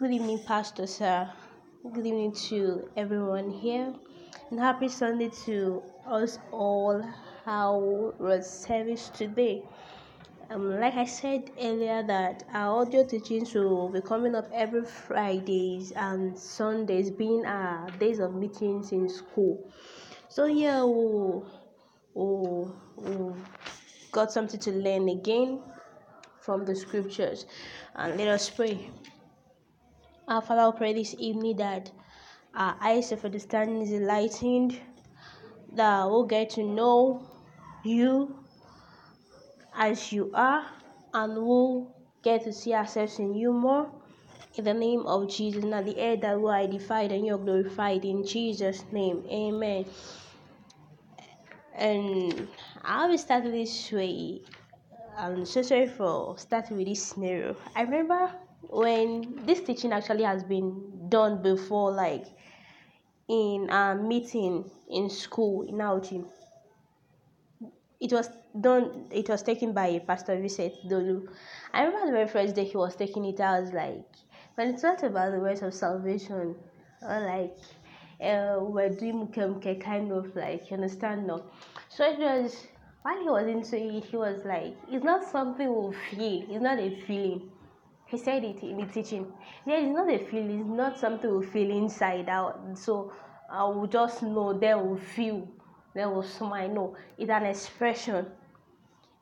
Good evening, Pastor Sir. Good evening to everyone here. And happy Sunday to us all. How was service today? Um, like I said earlier, that our audio teachings will be coming up every Fridays and Sundays, being our days of meetings in school. So yeah, we we we got something to learn again from the scriptures, and let us pray. Our Father, I pray this evening that our eyes of understanding is enlightened, that we'll get to know you as you are, and we'll get to see ourselves in you more. In the name of Jesus, now the air that we are edified and you're glorified in Jesus' name. Amen. And I will start this way. I'm so sorry for starting with this scenario. I remember when this teaching actually has been done before, like in a meeting in school in our Auchi. It was done, it was taken by Pastor Vincent Dolu. I remember the very first day he was taking it, I was like, when it's not about the words of salvation, or like, uh, we're doing mukemke kind of like, you understand now? So it was, while he was into it, he was like, it's not something we feel, it's not a feeling he said it in the teaching. Yeah, it's not a feeling, it's not something we feel inside out. So I will just know, then we feel, then we smile. No, it's an expression.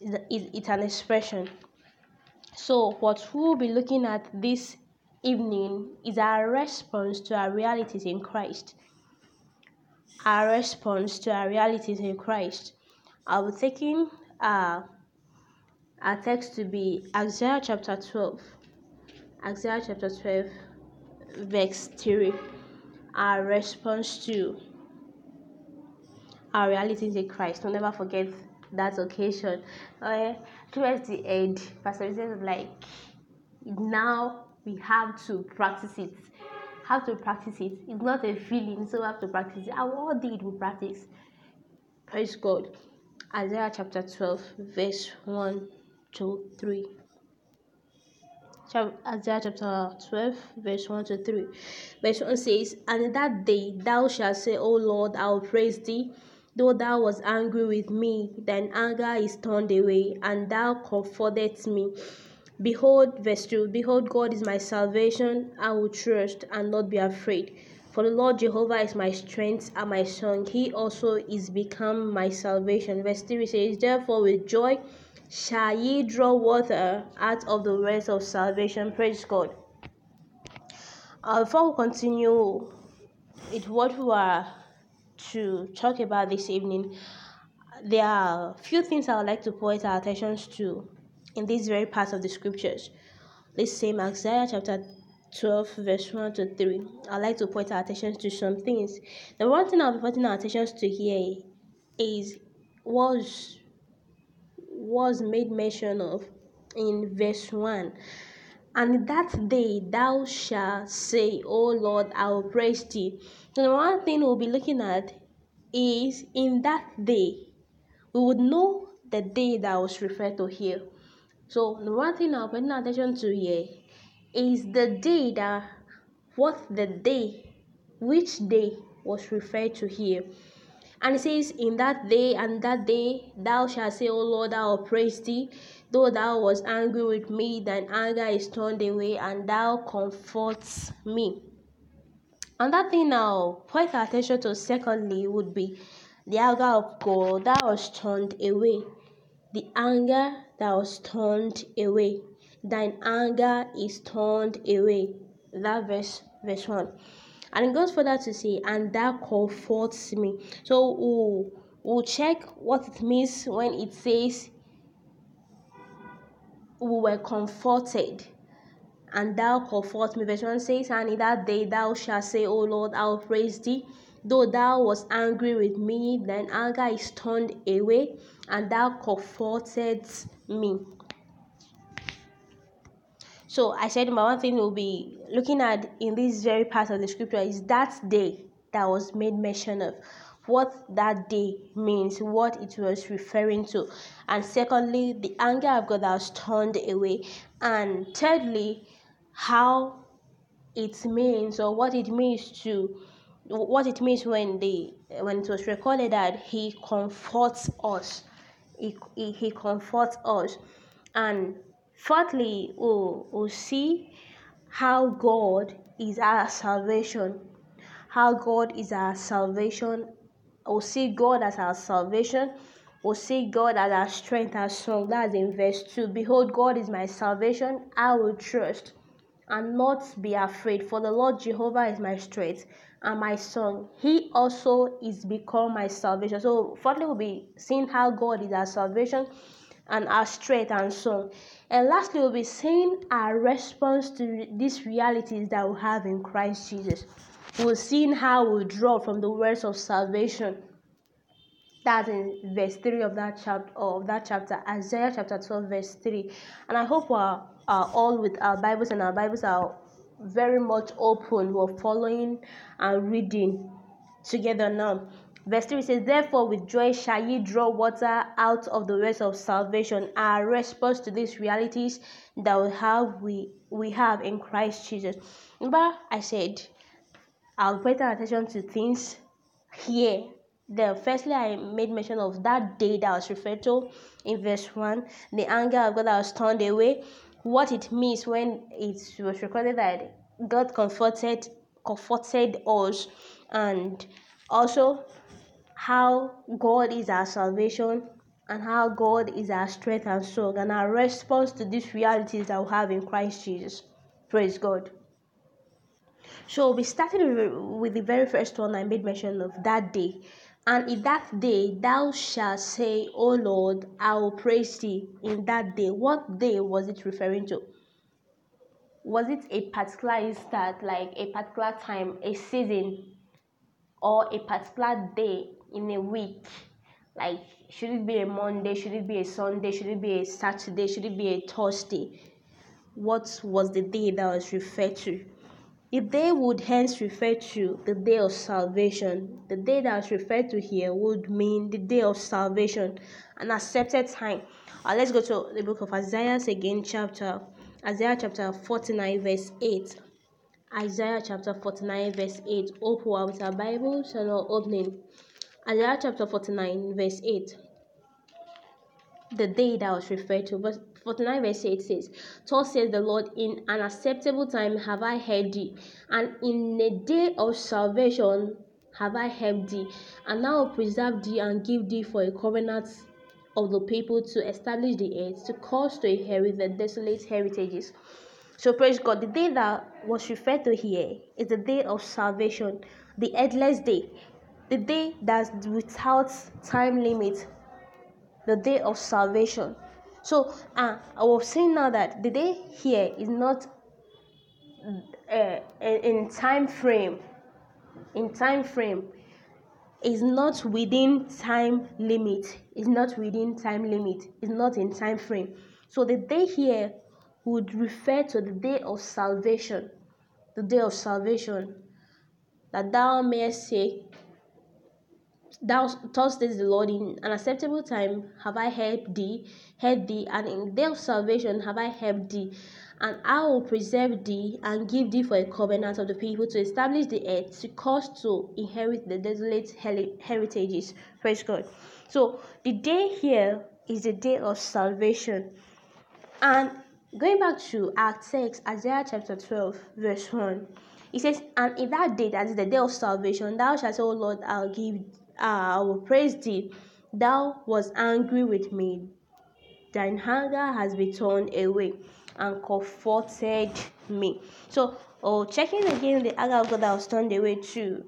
It's, it's an expression. So what we'll be looking at this evening is our response to our realities in Christ. Our response to our realities in Christ. I'll be taking uh, our text to be Isaiah chapter 12 Isaiah chapter 12, verse 3. Our response to our realities in Christ. Don't never forget that occasion. Uh, towards the end, Pastor says like, now we have to practice it. Have to practice it. It's not a feeling, so we have to practice it. And what did we practice? Praise God. Isaiah chapter 12, verse 1 to 3. Isaiah chapter 12, verse 1 to 3. Verse 1 says, And in that day thou shalt say, O Lord, I will praise thee. Though thou was angry with me, thine anger is turned away, and thou comfortest me. Behold, verse 2 Behold, God is my salvation. I will trust and not be afraid. For the Lord Jehovah is my strength and my song. He also is become my salvation. Verse 3 says, Therefore, with joy shall ye draw water out of the wells of salvation. Praise God. Uh, before we continue with what we are to talk about this evening, there are a few things I would like to point our attention to in this very part of the scriptures. This same Isaiah chapter 12, verse 1 to 3. I'd like to point our attention to some things. The one thing I'll be pointing our attention to here is was was made mention of in verse 1. And that day thou shalt say, O Lord, I will praise thee. So the one thing we'll be looking at is in that day, we would know the day that was referred to here. So the one thing I'll pay attention to here is the day that what the day, which day was referred to here. And it says, In that day and that day thou shalt say, O Lord, I will praise thee. Though thou was angry with me, thine anger is turned away, and thou comforts me. And that thing now, point attention to secondly would be the anger of God that was turned away. The anger that was turned away. Thine anger is turned away. That verse, verse 1. And it goes further to say, and that comforts me. So we'll, we'll check what it means when it says we were comforted. And thou comfort me. Verse 1 says, And in that day thou shalt say, O Lord, I will praise thee. Though thou was angry with me, thine anger is turned away, and thou comforted me. So I said my one thing we'll be looking at in this very part of the scripture is that day that was made mention of what that day means, what it was referring to. And secondly, the anger of God that was turned away. And thirdly, how it means or what it means to what it means when the when it was recorded that he comforts us he, he, he comforts us and fourthly we'll, we'll see how god is our salvation. How god is our salvation. We'll see god as our salvation. We'll see god as our strength our song that's in verse 2 behold god is my salvation. I will trust and not be afraid, for the Lord Jehovah is my strength and my song. He also is become my salvation. So, fourthly, we'll be seeing how God is our salvation and our strength and song. And lastly, we'll be seeing our response to these realities that we have in Christ Jesus. We'll see how we draw from the words of salvation. That's in verse 3 of that chapter of that chapter, Isaiah chapter 12, verse 3. And I hope we're are all with our Bibles and our Bibles are very much open. We're following and reading together now. Verse 3 says, Therefore, with joy shall ye draw water out of the wells of salvation. Our response to these realities that we have, we, we have in Christ Jesus. Remember, I said, I'll pay attention to things here. There, firstly, I made mention of that day that was referred to in verse 1, the anger of God that was turned away what it means when it was recorded that God comforted comforted us and also how God is our salvation and how God is our strength and soul and our response to these realities that we have in Christ Jesus. Praise God. So we started with the very first one I made mention of that day. And in that day thou shalt say, O Lord, I will praise thee in that day. What day was it referring to? Was it a particular instant, like a particular time, a season, or a particular day in a week? Like, should it be a Monday? Should it be a Sunday? Should it be a Saturday? Should it be a Thursday? What was the day that was referred to? If they would hence refer to the day of salvation, the day that was referred to here would mean the day of salvation, an accepted time. Uh, let's go to the book of Isaiah again, chapter Isaiah chapter 49, verse 8. Isaiah chapter 49, verse 8. Open with our Bible, channel opening. Isaiah chapter 49, verse 8. The day that was referred to. But 49 verse 8 says, Thus says the Lord, in an acceptable time have I heard thee, and in a day of salvation have I helped thee, and now preserve thee and give thee for a covenant of the people to establish the earth, to cause to inherit the desolate heritages. So praise God. The day that was referred to here is the day of salvation, the endless day, the day that's without time limit, the day of salvation. So uh, I was saying now that the day here is not uh, in time frame. In time frame is not within time limit. Is not within time limit. Is not in time frame. So the day here would refer to the day of salvation. The day of salvation. That thou mayest say, Thou thus says the Lord, in an acceptable time have I helped thee, helped thee, and in day of salvation have I helped thee. And I will preserve thee and give thee for a covenant of the people to establish the earth, to cause to inherit the desolate heritages. Praise God. So the day here is the day of salvation. And going back to our text, Isaiah chapter 12, verse 1, it says, And in that day, that is the day of salvation, thou shalt say, O Lord, I'll give Uh, I will praise thee. Thou was angry with me. Thine anger has been turned away and comforted me. So, oh, checking again the anger of God that was turned away to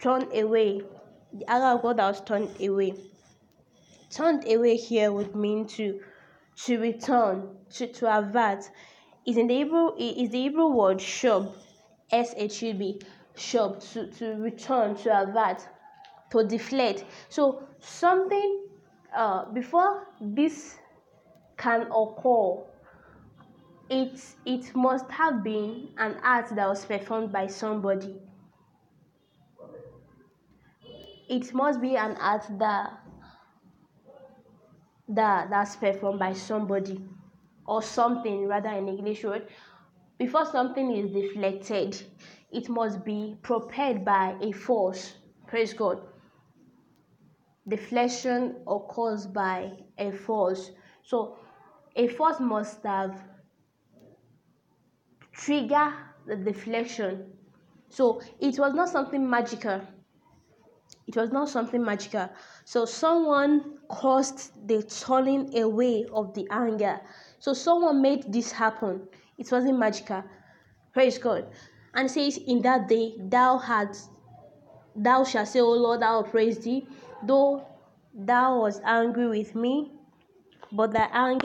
turned away. The anger of God that was turned away. Turned away here would mean to to return, to, to avert. Is in the Hebrew is the Hebrew word shub, S H U B, shub, to, to return, to avert to deflate. So something uh, before this can occur, it it must have been an act that was performed by somebody. It must be an act that that that's performed by somebody or something rather in English word before something is deflected, it must be propelled by a force. Praise God. Deflection occurs by a force. So a force must have trigger the deflection. So it was not something magical. It was not something magical. So someone caused the turning away of the anger. So someone made this happen. It wasn't magical. Praise God. And says, In that day thou hadst thou shalt say, O Lord, I will praise thee, though thou was angry with me, but thy anger